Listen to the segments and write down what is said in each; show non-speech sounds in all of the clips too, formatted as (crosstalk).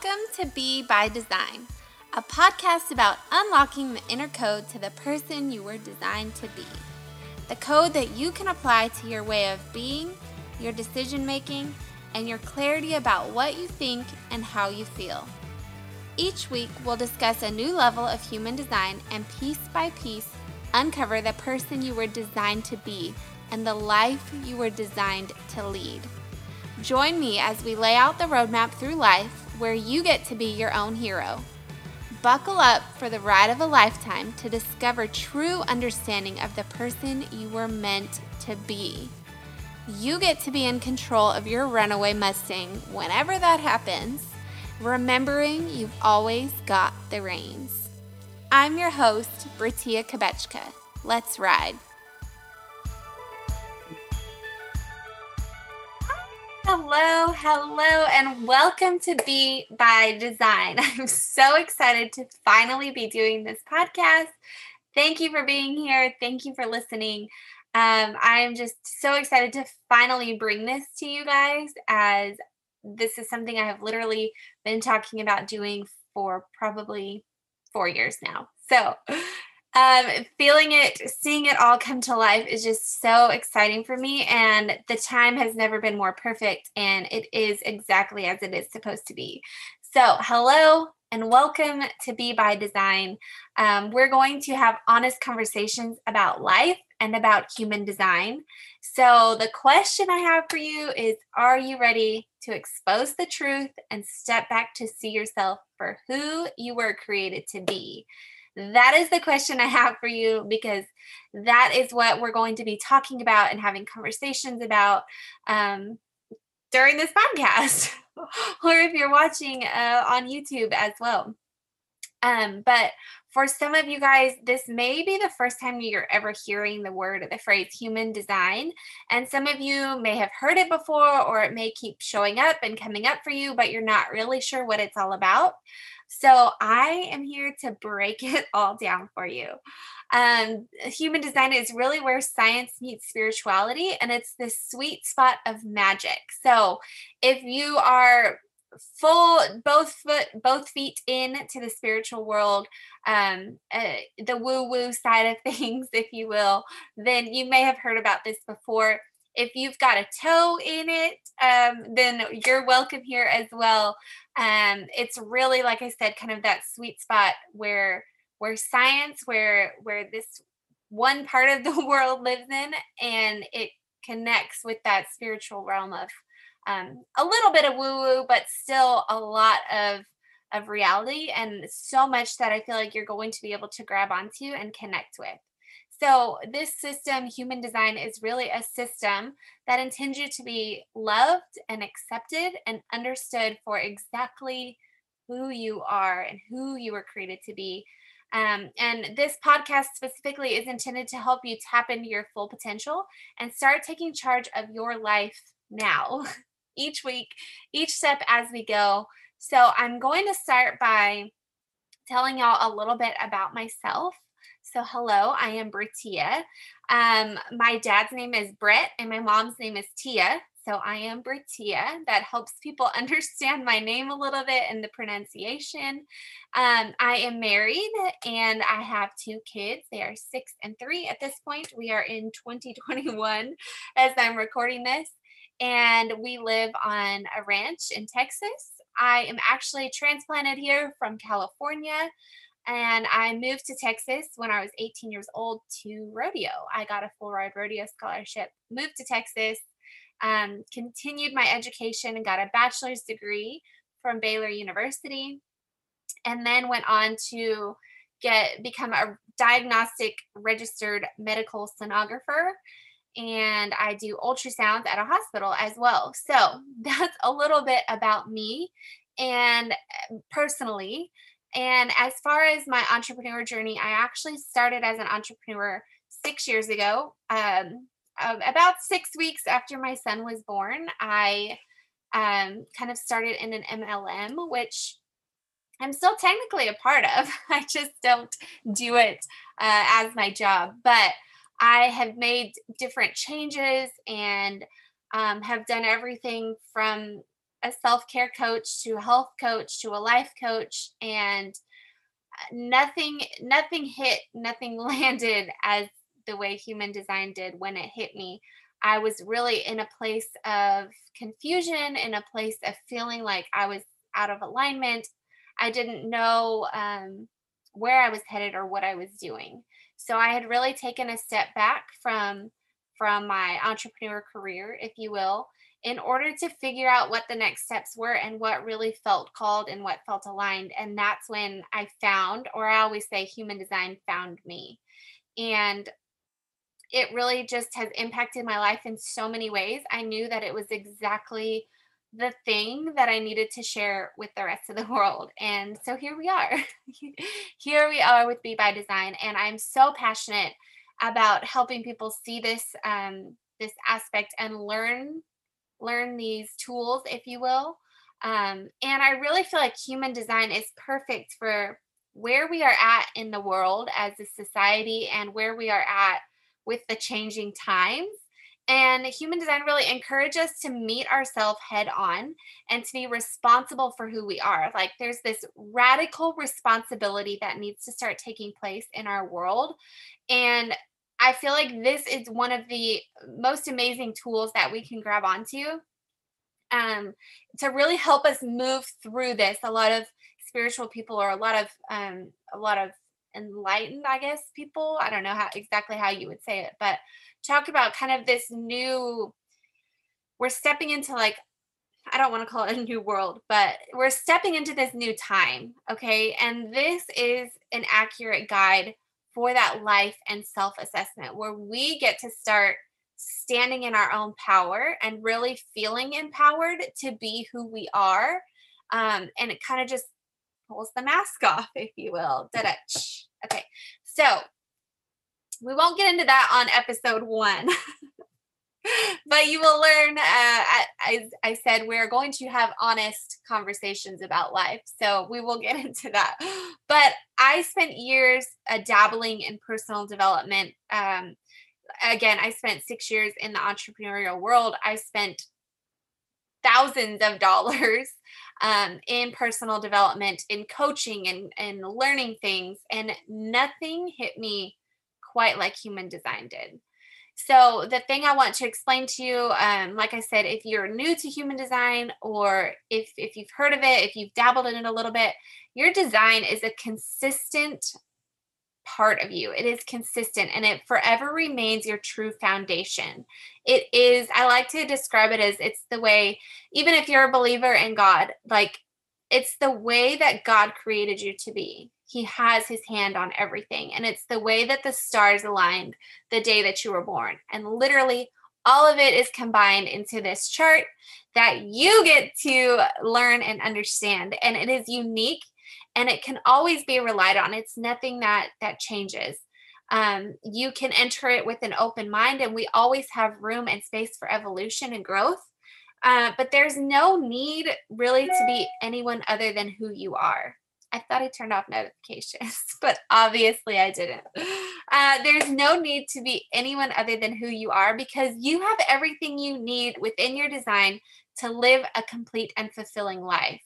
Welcome to Be by Design, a podcast about unlocking the inner code to the person you were designed to be. The code that you can apply to your way of being, your decision making, and your clarity about what you think and how you feel. Each week, we'll discuss a new level of human design and piece by piece uncover the person you were designed to be and the life you were designed to lead. Join me as we lay out the roadmap through life where you get to be your own hero. Buckle up for the ride of a lifetime to discover true understanding of the person you were meant to be. You get to be in control of your runaway Mustang whenever that happens, remembering you've always got the reins. I'm your host, Britia Kabechka. Let's ride. Hello, hello, and welcome to Be by Design. (laughs) I'm so excited to finally be doing this podcast. Thank you for being here. Thank you for listening. Um, I'm just so excited to finally bring this to you guys as this is something I have literally been talking about doing for probably four years now. So, um, feeling it, seeing it all come to life is just so exciting for me. And the time has never been more perfect. And it is exactly as it is supposed to be. So, hello and welcome to Be by Design. Um, we're going to have honest conversations about life and about human design. So, the question I have for you is Are you ready to expose the truth and step back to see yourself for who you were created to be? That is the question I have for you because that is what we're going to be talking about and having conversations about um, during this podcast, (laughs) or if you're watching uh, on YouTube as well. Um, but for some of you guys, this may be the first time you're ever hearing the word or the phrase human design. And some of you may have heard it before, or it may keep showing up and coming up for you, but you're not really sure what it's all about. So I am here to break (laughs) it all down for you. Um, human design is really where science meets spirituality, and it's this sweet spot of magic. So if you are full both foot both feet in to the spiritual world um uh, the woo woo side of (laughs) things if you will then you may have heard about this before if you've got a toe in it, um, then you're welcome here as well. Um, it's really, like I said, kind of that sweet spot where where science, where where this one part of the (laughs) world lives in, and it connects with that spiritual realm of um, a little bit of woo woo, but still a lot of of reality and so much that I feel like you're going to be able to grab onto and connect with. So, this system, human design, is really a system that intends you to be loved and accepted and understood for exactly who you are and who you were created to be. Um, and this podcast specifically is intended to help you tap into your full potential and start taking charge of your life now, (laughs) each week, each step as we go. So, I'm going to start by telling y'all a little bit about myself so, hello, I am Britia. Um, my dad's name is Brett, and my mom's name is Tia. So, I am Britia. That helps people (laughs) understand my name a little bit and the pronunciation. Um, I am married and I have two kids. They are six and three at this point. We are in 2021 as I'm recording this, and we live on a ranch in Texas. I am actually transplanted here from California. And I moved to Texas when I was 18 years old to rodeo. I got a full ride rodeo scholarship, moved to Texas, um, continued my education and got a bachelor's degree from Baylor University, and then went on to get become a diagnostic registered medical sonographer and I do ultrasounds at a hospital as well. So (laughs) that's a little bit about me and eh, personally. And as far as my entrepreneur journey, I actually started as an entrepreneur six years ago. Um, about six weeks after my son was born, I um, kind of started in an MLM, which I'm still technically a part of. (laughs) I just don't do it uh, as my job. But I have made different changes and um, have done everything from a self-care coach to a health coach to a life coach and uh, nothing nothing hit nothing (laughs) landed as the way human design did when it hit me. I was really in a place of confusion in a place of feeling like i was out of alignment. I didn't know um, where i was headed or what i was doing. So i had really taken a step back from from my entrepreneur career if you will in order to figure out what the next steps were and what really felt called and what felt aligned. And that's when I found, or I always say, human design found me. And it really just has impacted my life in so many ways. I knew that it was exactly the thing that I needed to share with the rest of the (laughs) world. And so here we are. (laughs) here we are with Be by Design. And I'm so passionate about helping people see this um, this aspect and learn learn these tools, if you will. Um, and I really feel like human design is perfect for where we are at in the world as a society and where we are at with the changing times. And human design really encourages us to meet ourselves head on and to be responsible for who we are. Like there's this radical responsibility that needs to start taking place in our world. And I feel like this is one of the most amazing tools that we can grab onto um, to really help us move through this. A lot of spiritual people or a lot of um, a lot of enlightened, I guess, people. I don't know how exactly how you would say it, but talk about kind of this new. We're stepping into like I don't want to call it a (laughs) new world, but we're stepping into this new time. Okay. And this is an accurate guide for that life and self assessment where we get to start standing in our own power and really feeling empowered to be who we are. Um, and it kind of just pulls the mask (laughs) off, if you will. Da-da. Okay, so we won't get into that on episode one. (laughs) but you will learn, uh, as I said, we're going to have honest conversations about life. So we will get (laughs) into that. But I spent years uh, dabbling in personal development. Um, again, I spent six years in the entrepreneurial world. I spent thousands of dollars (laughs) um, in personal development, in coaching, and, and learning things. And nothing hit me quite like human design did. So, the thing I want to explain to you, um, like I said, if you're new to human design or if, if you've heard of it, if you've dabbled in it a little bit, your design is a consistent part of you. It is consistent and it forever remains your true foundation. It is, I like to describe it as it's the way, even if you're a believer in God, like it's the way that God created you to be. He has his hand on everything. And it's the way that the stars aligned the day that you were born. And literally, all of it is combined into this chart that you get to learn and understand. And it is unique and it can always be relied on. It's nothing that that changes. Um, you can enter it with an open mind, and we always have room and space for evolution and growth. Uh, but there's no need really to be anyone other than who you are. I thought I turned off notifications, (laughs) but obviously I didn't. Uh, there's no need to be anyone other than who you are because you have everything you need within your design to live a complete and fulfilling life.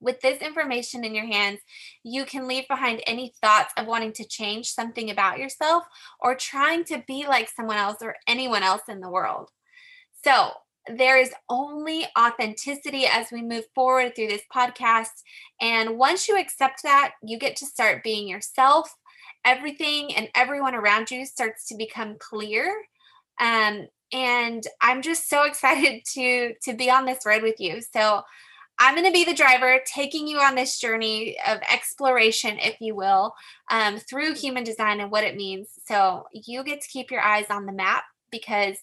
With this information in your hands, you can leave behind any thoughts of wanting to change something about yourself or trying to be like someone else or anyone else in the world. So, there is only authenticity as we move forward through this podcast. And once you accept that, you get to start being yourself. Everything and everyone around you starts to become clear. Um, and I'm just so (laughs) excited to to be on this road with you. So I'm going to be the driver taking you on this journey of exploration, if you will, um, through human design and what it means. So you get to keep your eyes on the map because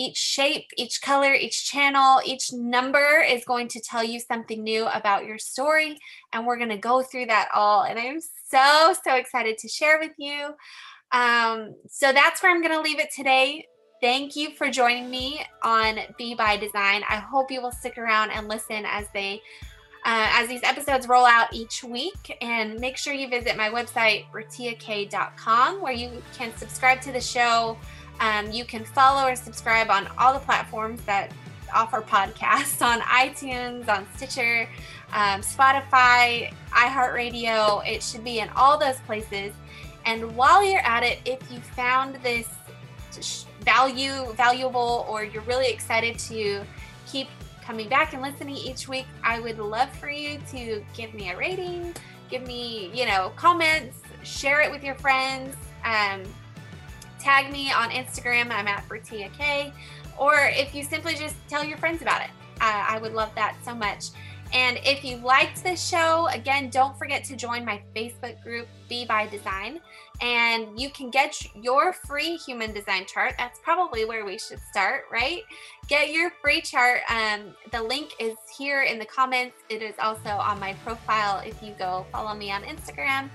each shape, each color, each channel, each number is going to tell you something new about your story. And we're going to go through that all. And I'm so, so excited to share with you. Um, so that's where I'm going to leave it today. Thank you for joining me on Be by Design. I hope you will stick around and listen as they uh, as these episodes roll out each week. And make sure you visit my website, ratiak.com, where you can subscribe to the show, um, you can follow or subscribe on all the platforms that offer podcasts on iTunes, on Stitcher, um, Spotify, iHeartRadio. It should be in all those places. And while you're at it, if you found this value valuable or you're really excited to keep coming back and listening each week, I would love for you to give me a rating, give me, you know, comments, share it with your friends. Um, tag me on Instagram. I'm at Britia K. Or if you simply just tell your friends about it, uh, I would love that so much. And if you liked this show, again, don't forget to join my Facebook group, Be by Design, and you can get your free human design chart. That's probably where we should start, right? Get your free chart. Um, the link is here in the comments. It is also on my profile if you go follow me on Instagram.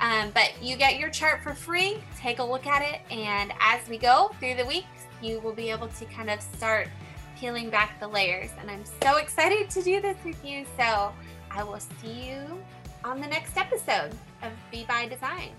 Um, but you get your chart for free. Take a look at it, and as we go through the week, you will be able to kind of start peeling back the layers. And I'm so excited to do this with you. So I will see you on the next episode of Be by Design.